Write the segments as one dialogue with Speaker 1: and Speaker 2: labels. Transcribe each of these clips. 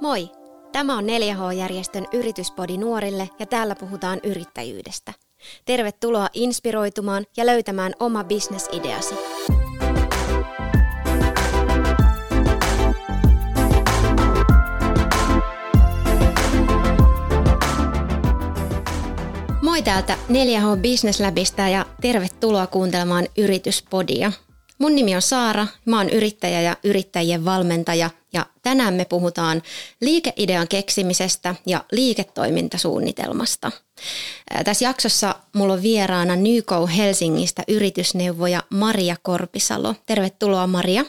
Speaker 1: Moi! Tämä on 4H-järjestön Yrityspodi nuorille ja täällä puhutaan yrittäjyydestä. Tervetuloa inspiroitumaan ja löytämään oma bisnesideasi. Moi täältä 4H Business Labista ja tervetuloa kuuntelemaan Yrityspodia. Mun nimi on Saara, mä oon yrittäjä ja yrittäjien valmentaja ja tänään me puhutaan liikeidean keksimisestä ja liiketoimintasuunnitelmasta. Tässä jaksossa mulla on vieraana Nyko Helsingistä yritysneuvoja Maria Korpisalo. Tervetuloa Maria.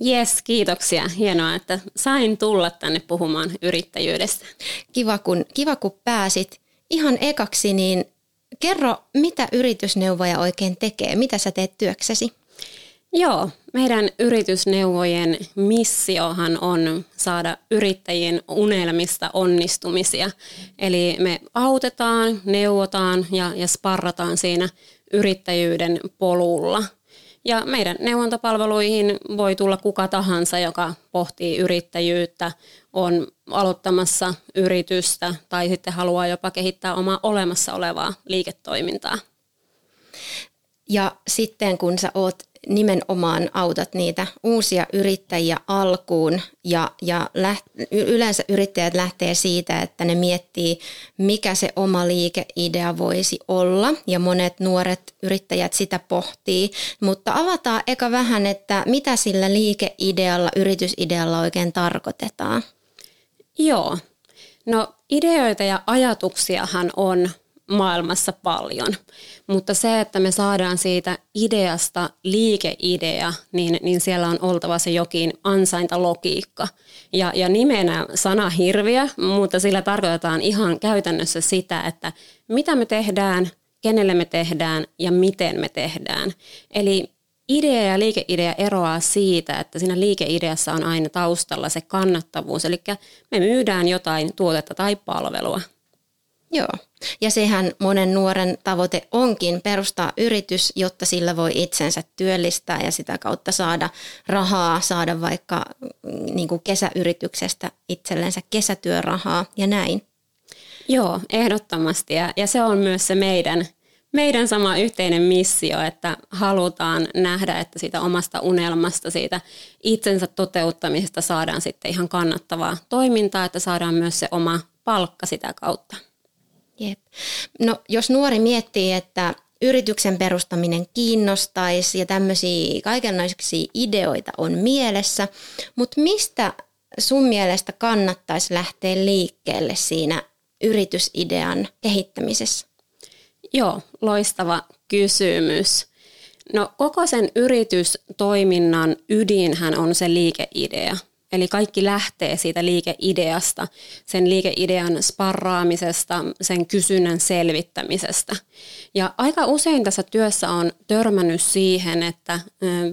Speaker 2: Jes, kiitoksia. Hienoa, että sain tulla tänne puhumaan yrittäjyydestä.
Speaker 1: Kiva kun, kiva kun pääsit. Ihan ekaksi, niin kerro, mitä yritysneuvoja oikein tekee? Mitä sä teet työksesi?
Speaker 2: Joo, meidän yritysneuvojen missiohan on saada yrittäjien unelmista onnistumisia. Eli me autetaan, neuvotaan ja, ja sparrataan siinä yrittäjyyden polulla. Ja meidän neuvontapalveluihin voi tulla kuka tahansa, joka pohtii yrittäjyyttä, on aloittamassa yritystä tai sitten haluaa jopa kehittää omaa olemassa olevaa liiketoimintaa.
Speaker 1: Ja sitten kun sä oot nimenomaan autat niitä uusia yrittäjiä alkuun ja, ja läht, yleensä yrittäjät lähtee siitä, että ne miettii, mikä se oma liikeidea voisi olla ja monet nuoret yrittäjät sitä pohtii, mutta avataan eka vähän, että mitä sillä liikeidealla, yritysidealla oikein tarkoitetaan.
Speaker 2: Joo, no ideoita ja ajatuksiahan on maailmassa paljon. Mutta se, että me saadaan siitä ideasta liikeidea, niin, niin siellä on oltava se jokin ansaintalogiikka. Ja, ja nimenä sana hirviö, mutta sillä tarkoitetaan ihan käytännössä sitä, että mitä me tehdään, kenelle me tehdään ja miten me tehdään. Eli idea ja liikeidea eroaa siitä, että siinä liikeideassa on aina taustalla se kannattavuus, eli me myydään jotain tuotetta tai palvelua.
Speaker 1: Joo, ja sehän monen nuoren tavoite onkin perustaa yritys, jotta sillä voi itsensä työllistää ja sitä kautta saada rahaa, saada vaikka mm, niin kuin kesäyrityksestä itsellensä kesätyörahaa ja näin.
Speaker 2: Joo, ehdottomasti. Ja, ja se on myös se meidän, meidän sama yhteinen missio, että halutaan nähdä, että siitä omasta unelmasta, siitä itsensä toteuttamisesta saadaan sitten ihan kannattavaa toimintaa, että saadaan myös se oma palkka sitä kautta.
Speaker 1: Jep. No jos nuori miettii, että yrityksen perustaminen kiinnostaisi ja tämmöisiä kaikenlaisia ideoita on mielessä, mutta mistä sun mielestä kannattaisi lähteä liikkeelle siinä yritysidean kehittämisessä?
Speaker 2: Joo, loistava kysymys. No koko sen yritystoiminnan ydinhän on se liikeidea. Eli kaikki lähtee siitä liikeideasta, sen liikeidean sparraamisesta, sen kysynnän selvittämisestä. Ja aika usein tässä työssä on törmännyt siihen, että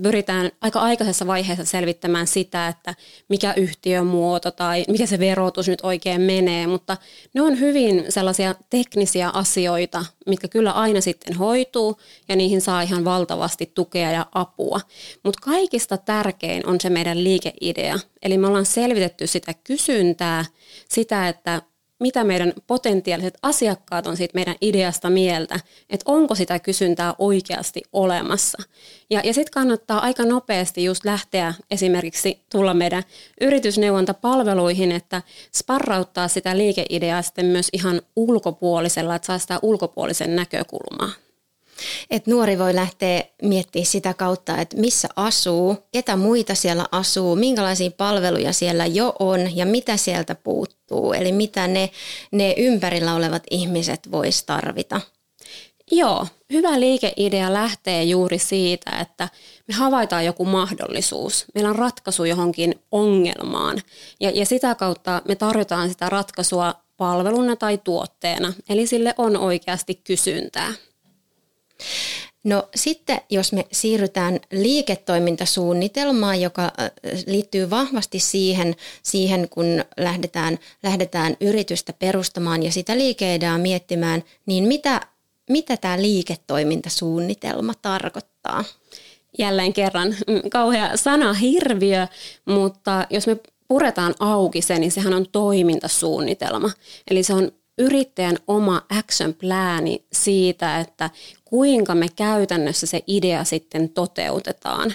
Speaker 2: pyritään aika aikaisessa vaiheessa selvittämään sitä, että mikä yhtiömuoto tai mikä se verotus nyt oikein menee, mutta ne on hyvin sellaisia teknisiä asioita, mitkä kyllä aina sitten hoituu ja niihin saa ihan valtavasti tukea ja apua. Mutta kaikista tärkein on se meidän liikeidea. Eli me ollaan selvitetty sitä kysyntää, sitä, että mitä meidän potentiaaliset asiakkaat on siitä meidän ideasta mieltä, että onko sitä kysyntää oikeasti olemassa. Ja, ja sitten kannattaa aika nopeasti just lähteä esimerkiksi tulla meidän yritysneuvontapalveluihin, että sparrauttaa sitä liikeideaa sitten myös ihan ulkopuolisella, että saa sitä ulkopuolisen näkökulmaa.
Speaker 1: Et nuori voi lähteä miettimään sitä kautta, että missä asuu, ketä muita siellä asuu, minkälaisia palveluja siellä jo on ja mitä sieltä puuttuu. Eli mitä ne, ne ympärillä olevat ihmiset vois tarvita.
Speaker 2: Joo, hyvä liikeidea lähtee juuri siitä, että me havaitaan joku mahdollisuus. Meillä on ratkaisu johonkin ongelmaan ja, ja sitä kautta me tarjotaan sitä ratkaisua palveluna tai tuotteena. Eli sille on oikeasti kysyntää.
Speaker 1: No sitten jos me siirrytään liiketoimintasuunnitelmaan, joka liittyy vahvasti siihen, siihen kun lähdetään, lähdetään yritystä perustamaan ja sitä liikeideaa miettimään, niin mitä, mitä tämä liiketoimintasuunnitelma tarkoittaa?
Speaker 2: Jälleen kerran mm, kauhea sana hirviö, mutta jos me puretaan auki se, niin sehän on toimintasuunnitelma. Eli se on yrittäjän oma action plani siitä, että kuinka me käytännössä se idea sitten toteutetaan.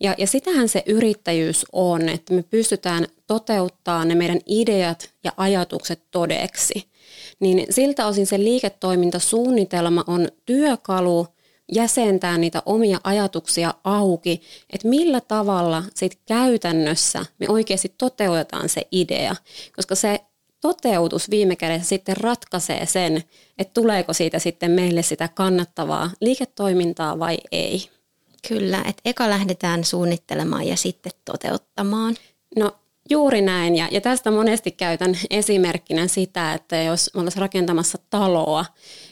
Speaker 2: Ja, ja sitähän se yrittäjyys on, että me pystytään toteuttaa ne meidän ideat ja ajatukset todeksi. Niin siltä osin se liiketoimintasuunnitelma on työkalu jäsentää niitä omia ajatuksia auki, että millä tavalla sit käytännössä me oikeasti toteutetaan se idea, koska se toteutus viime kädessä sitten ratkaisee sen, että tuleeko siitä sitten meille sitä kannattavaa liiketoimintaa vai ei.
Speaker 1: Kyllä, että eka lähdetään suunnittelemaan ja sitten toteuttamaan.
Speaker 2: No juuri näin, ja, ja tästä monesti käytän esimerkkinä sitä, että jos me oltaisiin rakentamassa taloa,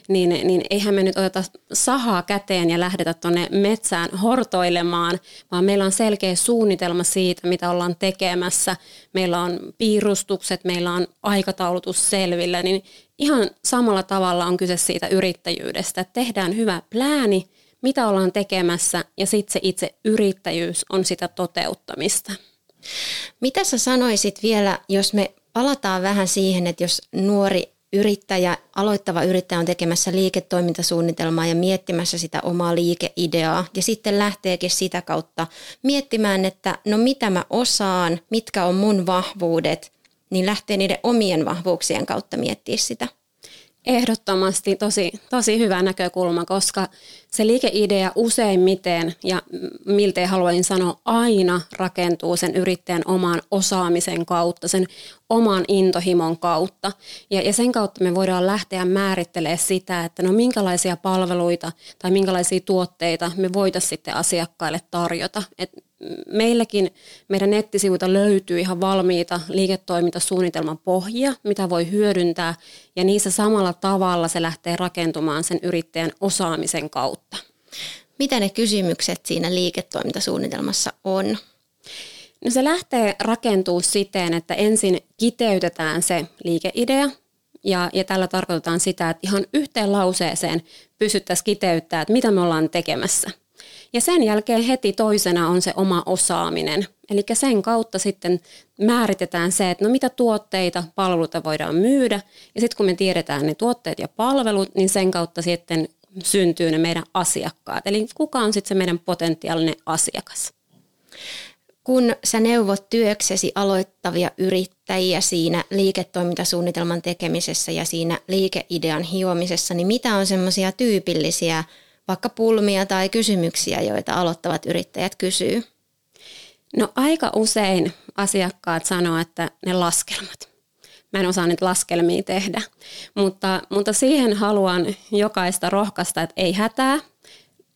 Speaker 2: niin, niin eihän me nyt oteta sahaa käteen ja lähdetä tuonne metsään hortoilemaan, vaan meillä on selkeä suunnitelma siitä, mitä ollaan tekemässä. Meillä on piirustukset, meillä on aikataulutus selvillä, niin ihan samalla tavalla on kyse siitä yrittäjyydestä, tehdään hyvä plääni, mitä ollaan tekemässä ja sitten se itse yrittäjyys on sitä toteuttamista.
Speaker 1: Mitä sä sanoisit vielä, jos me palataan vähän siihen, että jos nuori yrittäjä, aloittava yrittäjä on tekemässä liiketoimintasuunnitelmaa ja miettimässä sitä omaa liikeideaa ja sitten lähteekin sitä kautta miettimään, että no mitä mä osaan, mitkä on mun vahvuudet, niin lähtee niiden omien vahvuuksien kautta miettiä sitä.
Speaker 2: Ehdottomasti tosi, tosi hyvä näkökulma, koska se liikeidea useimmiten ja miltei haluaisin sanoa aina rakentuu sen yrittäjän oman osaamisen kautta, sen oman intohimon kautta. Ja, ja sen kautta me voidaan lähteä määrittelemään sitä, että no minkälaisia palveluita tai minkälaisia tuotteita me voitaisiin sitten asiakkaille tarjota. Et meilläkin meidän nettisivuilta löytyy ihan valmiita liiketoimintasuunnitelman pohjia, mitä voi hyödyntää, ja niissä samalla tavalla se lähtee rakentumaan sen yrittäjän osaamisen kautta.
Speaker 1: Mitä ne kysymykset siinä liiketoimintasuunnitelmassa on?
Speaker 2: No se lähtee rakentuu siten, että ensin kiteytetään se liikeidea, ja, ja tällä tarkoitetaan sitä, että ihan yhteen lauseeseen pysyttäisiin kiteyttää, että mitä me ollaan tekemässä – ja sen jälkeen heti toisena on se oma osaaminen. Eli sen kautta sitten määritetään se, että no mitä tuotteita, palveluita voidaan myydä. Ja sitten kun me tiedetään ne tuotteet ja palvelut, niin sen kautta sitten syntyy ne meidän asiakkaat. Eli kuka on sitten se meidän potentiaalinen asiakas.
Speaker 1: Kun sä neuvot työksesi aloittavia yrittäjiä siinä liiketoimintasuunnitelman tekemisessä ja siinä liikeidean hiomisessa, niin mitä on semmoisia tyypillisiä vaikka pulmia tai kysymyksiä, joita aloittavat yrittäjät kysyy?
Speaker 2: No aika usein asiakkaat sanoo, että ne laskelmat. Mä en osaa niitä laskelmia tehdä, mutta, mutta siihen haluan jokaista rohkaista, että ei hätää.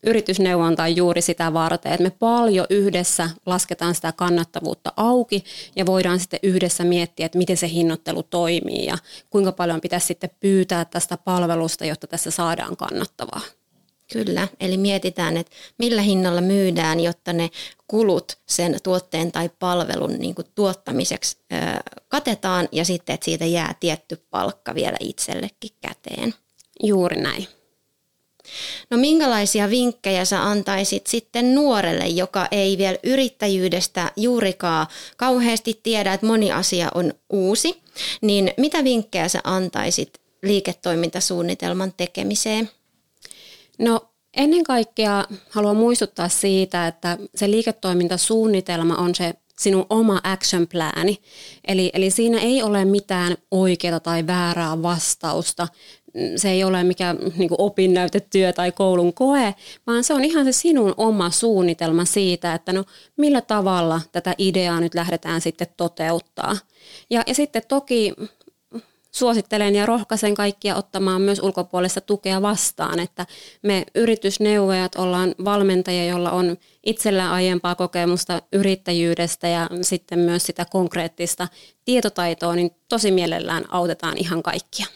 Speaker 2: Yritysneuvonta on juuri sitä varten, että me paljon yhdessä lasketaan sitä kannattavuutta auki ja voidaan sitten yhdessä miettiä, että miten se hinnoittelu toimii ja kuinka paljon pitäisi sitten pyytää tästä palvelusta, jotta tässä saadaan kannattavaa.
Speaker 1: Kyllä, eli mietitään, että millä hinnalla myydään, jotta ne kulut sen tuotteen tai palvelun niin kuin tuottamiseksi ö, katetaan ja sitten, että siitä jää tietty palkka vielä itsellekin käteen.
Speaker 2: Juuri näin.
Speaker 1: No minkälaisia vinkkejä sä antaisit sitten nuorelle, joka ei vielä yrittäjyydestä juurikaan kauheasti tiedä, että moni asia on uusi, niin mitä vinkkejä sä antaisit liiketoimintasuunnitelman tekemiseen?
Speaker 2: No ennen kaikkea haluan muistuttaa siitä, että se liiketoimintasuunnitelma on se sinun oma action plani. Eli, eli siinä ei ole mitään oikeaa tai väärää vastausta. Se ei ole mikään niin opinnäytetyö tai koulun koe, vaan se on ihan se sinun oma suunnitelma siitä, että no millä tavalla tätä ideaa nyt lähdetään sitten toteuttaa. Ja, ja sitten toki suosittelen ja rohkaisen kaikkia ottamaan myös ulkopuolista tukea vastaan, että me yritysneuvojat ollaan valmentajia, joilla on itsellään aiempaa kokemusta yrittäjyydestä ja sitten myös sitä konkreettista tietotaitoa, niin tosi mielellään autetaan ihan kaikkia.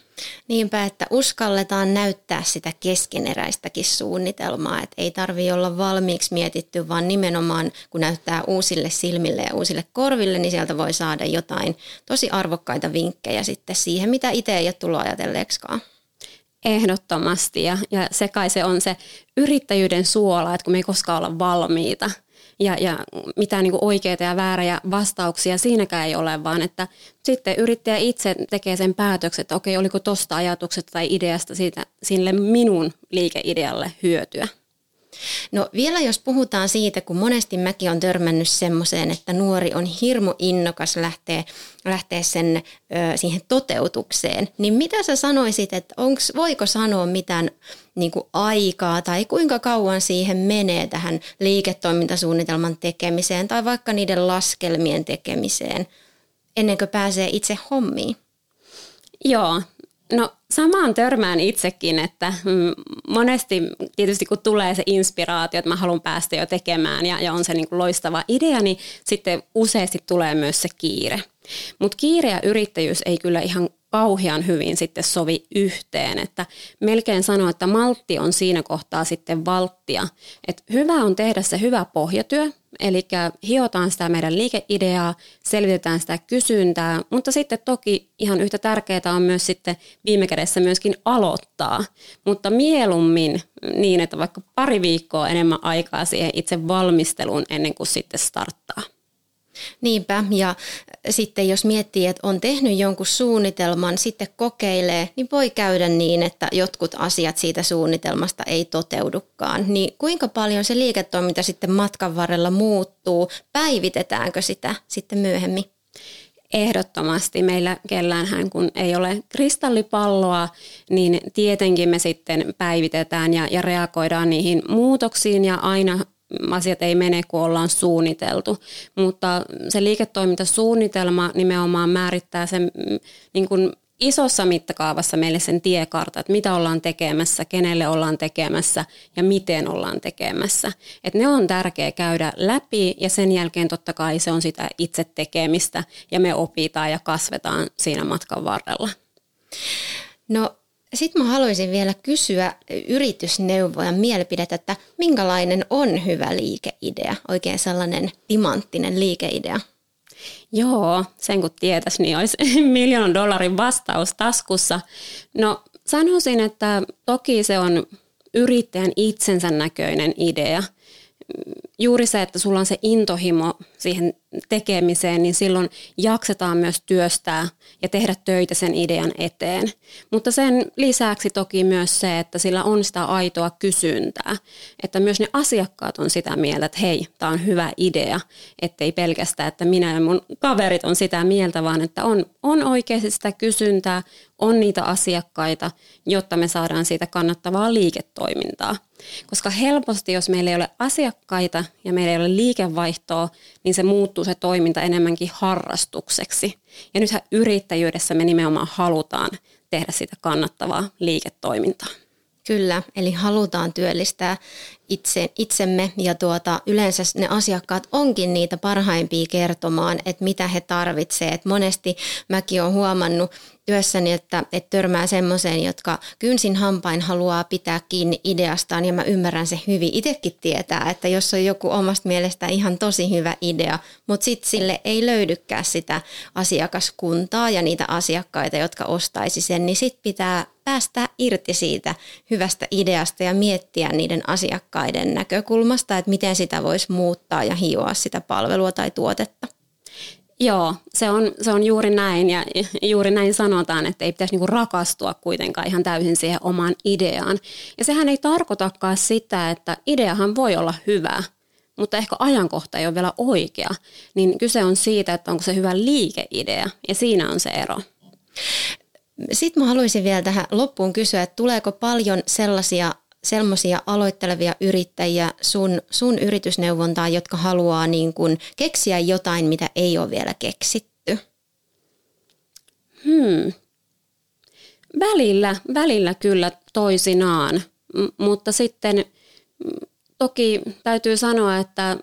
Speaker 1: Niinpä, että uskalletaan näyttää sitä keskeneräistäkin suunnitelmaa, että ei tarvi olla valmiiksi mietitty, vaan nimenomaan kun näyttää uusille silmille ja uusille korville, niin sieltä voi saada jotain tosi arvokkaita vinkkejä sitten siihen, mitä itse ei ole tullut ajatelleeksikaan.
Speaker 2: Ehdottomasti ja, ja se kai se on se yrittäjyyden suola, että kun me ei koskaan olla valmiita. Ja, ja mitään niin oikeita ja vääriä vastauksia siinäkään ei ole, vaan että sitten yrittäjä itse tekee sen päätöksen, että okei, oliko tuosta ajatuksesta tai ideasta siitä, sille minun liikeidealle hyötyä.
Speaker 1: No vielä jos puhutaan siitä, kun monesti mäkin on törmännyt semmoiseen, että nuori on hirmu innokas lähteä, lähteä sen, ö, siihen toteutukseen, niin mitä sä sanoisit, että onks, voiko sanoa mitään niin kuin aikaa tai kuinka kauan siihen menee tähän liiketoimintasuunnitelman tekemiseen tai vaikka niiden laskelmien tekemiseen ennen kuin pääsee itse hommiin?
Speaker 2: Joo, No samaan törmään itsekin, että mm, monesti tietysti kun tulee se inspiraatio, että mä haluan päästä jo tekemään ja, ja on se niin kuin loistava idea, niin sitten useasti tulee myös se kiire. Mutta kiire ja yrittäjyys ei kyllä ihan kauhean hyvin sitten sovi yhteen, että melkein sanoo, että maltti on siinä kohtaa sitten valttia. Että hyvä on tehdä se hyvä pohjatyö, eli hiotaan sitä meidän liikeideaa, selvitetään sitä kysyntää, mutta sitten toki ihan yhtä tärkeää on myös sitten viime kädessä myöskin aloittaa, mutta mieluummin niin, että vaikka pari viikkoa enemmän aikaa siihen itse valmisteluun ennen kuin sitten starttaa.
Speaker 1: Niinpä, ja sitten jos miettii, että on tehnyt jonkun suunnitelman, sitten kokeilee, niin voi käydä niin, että jotkut asiat siitä suunnitelmasta ei toteudukaan. Niin kuinka paljon se liiketoiminta sitten matkan varrella muuttuu? Päivitetäänkö sitä sitten myöhemmin?
Speaker 2: Ehdottomasti meillä kellään kun ei ole kristallipalloa, niin tietenkin me sitten päivitetään ja, ja reagoidaan niihin muutoksiin ja aina asiat ei mene, kun ollaan suunniteltu. Mutta se liiketoimintasuunnitelma nimenomaan määrittää sen mm, niin kuin isossa mittakaavassa meille sen tiekartta, että mitä ollaan tekemässä, kenelle ollaan tekemässä ja miten ollaan tekemässä. Et ne on tärkeää käydä läpi ja sen jälkeen totta kai se on sitä itse tekemistä ja me opitaan ja kasvetaan siinä matkan varrella.
Speaker 1: No sitten mä haluaisin vielä kysyä yritysneuvojan mielipidettä, että minkälainen on hyvä liikeidea, oikein sellainen timanttinen liikeidea?
Speaker 2: Joo, sen kun tietäisi, niin olisi miljoonan dollarin vastaus taskussa. No sanoisin, että toki se on yrittäjän itsensä näköinen idea – juuri se, että sulla on se intohimo siihen tekemiseen, niin silloin jaksetaan myös työstää ja tehdä töitä sen idean eteen. Mutta sen lisäksi toki myös se, että sillä on sitä aitoa kysyntää, että myös ne asiakkaat on sitä mieltä, että hei, tämä on hyvä idea, ettei pelkästään, että minä ja mun kaverit on sitä mieltä, vaan että on, on oikeasti sitä kysyntää, on niitä asiakkaita, jotta me saadaan siitä kannattavaa liiketoimintaa. Koska helposti, jos meillä ei ole asiakkaita ja meillä ei ole liikevaihtoa, niin se muuttuu se toiminta enemmänkin harrastukseksi. Ja nythän yrittäjyydessä me nimenomaan halutaan tehdä sitä kannattavaa liiketoimintaa.
Speaker 1: Kyllä, eli halutaan työllistää itse, itsemme ja tuota, yleensä ne asiakkaat onkin niitä parhaimpia kertomaan, että mitä he tarvitsevat. Monesti mäkin olen huomannut työssäni, että, että törmää semmoiseen, jotka kynsin hampain haluaa pitää kiinni ideastaan ja mä ymmärrän se hyvin. Itekin tietää, että jos on joku omasta mielestä ihan tosi hyvä idea, mutta sitten sille ei löydykään sitä asiakaskuntaa ja niitä asiakkaita, jotka ostaisi sen, niin sitten pitää päästä irti siitä hyvästä ideasta ja miettiä niiden asiakkaiden näkökulmasta, että miten sitä voisi muuttaa ja hioa sitä palvelua tai tuotetta.
Speaker 2: Joo, se on, se on juuri näin ja juuri näin sanotaan, että ei pitäisi niinku rakastua kuitenkaan ihan täysin siihen omaan ideaan. Ja sehän ei tarkoitakaan sitä, että ideahan voi olla hyvä, mutta ehkä ajankohta ei ole vielä oikea. Niin kyse on siitä, että onko se hyvä liikeidea ja siinä on se ero.
Speaker 1: Sitten mä haluaisin vielä tähän loppuun kysyä, että tuleeko paljon sellaisia sellaisia aloittelevia yrittäjiä sun, sun yritysneuvontaan, jotka haluaa niin kuin keksiä jotain, mitä ei ole vielä keksitty?
Speaker 2: Hmm. Välillä, välillä kyllä toisinaan, M- mutta sitten toki täytyy sanoa, että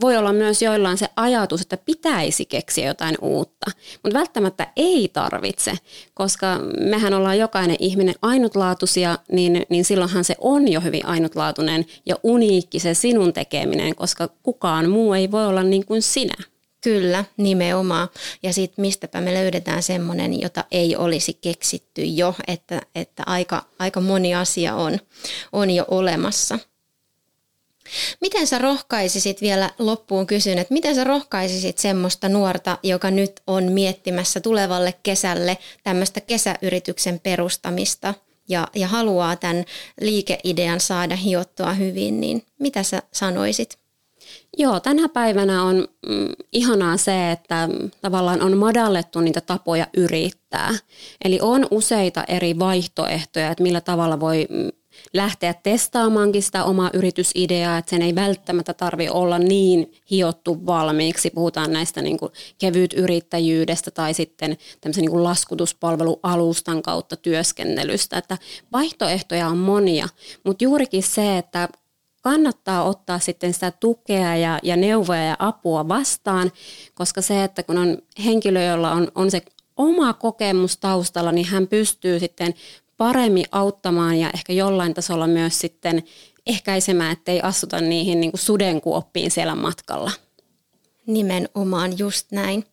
Speaker 2: voi olla myös joillain se ajatus, että pitäisi keksiä jotain uutta, mutta välttämättä ei tarvitse, koska mehän ollaan jokainen ihminen ainutlaatuisia, niin, niin silloinhan se on jo hyvin ainutlaatuinen ja uniikki se sinun tekeminen, koska kukaan muu ei voi olla niin kuin sinä.
Speaker 1: Kyllä, nimenomaan. Ja sitten mistäpä me löydetään semmoinen, jota ei olisi keksitty jo, että, että aika, aika moni asia on, on jo olemassa – Miten sä rohkaisisit vielä loppuun kysyn, että miten sä rohkaisisit semmoista nuorta, joka nyt on miettimässä tulevalle kesälle tämmöistä kesäyrityksen perustamista ja, ja haluaa tämän liikeidean saada hiottua hyvin, niin mitä sä sanoisit?
Speaker 2: Joo, tänä päivänä on mm, ihanaa se, että tavallaan on madallettu niitä tapoja yrittää. Eli on useita eri vaihtoehtoja, että millä tavalla voi mm, lähteä testaamaankin sitä omaa yritysideaa, että sen ei välttämättä tarvi olla niin hiottu valmiiksi. Puhutaan näistä niin kuin kevyt yrittäjyydestä tai sitten tämmöisen niin kuin laskutuspalvelualustan kautta työskennelystä. Että vaihtoehtoja on monia, mutta juurikin se, että kannattaa ottaa sitten sitä tukea ja, ja neuvoja ja apua vastaan, koska se, että kun on henkilö, jolla on, on se oma kokemus taustalla, niin hän pystyy sitten paremmin auttamaan ja ehkä jollain tasolla myös sitten ehkäisemään, ettei astuta niihin niin kuin sudenkuoppiin siellä matkalla.
Speaker 1: Nimenomaan just näin.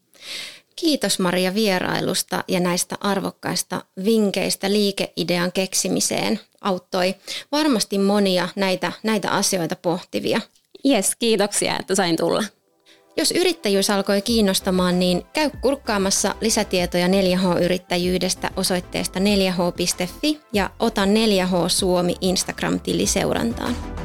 Speaker 1: Kiitos Maria vierailusta ja näistä arvokkaista vinkkeistä liikeidean keksimiseen. Auttoi varmasti monia näitä, näitä asioita pohtivia.
Speaker 2: Yes, kiitoksia, että sain tulla.
Speaker 1: Jos yrittäjyys alkoi kiinnostamaan, niin käy kurkkaamassa lisätietoja 4H-yrittäjyydestä osoitteesta 4h.fi ja ota 4H Suomi Instagram-tili seurantaan.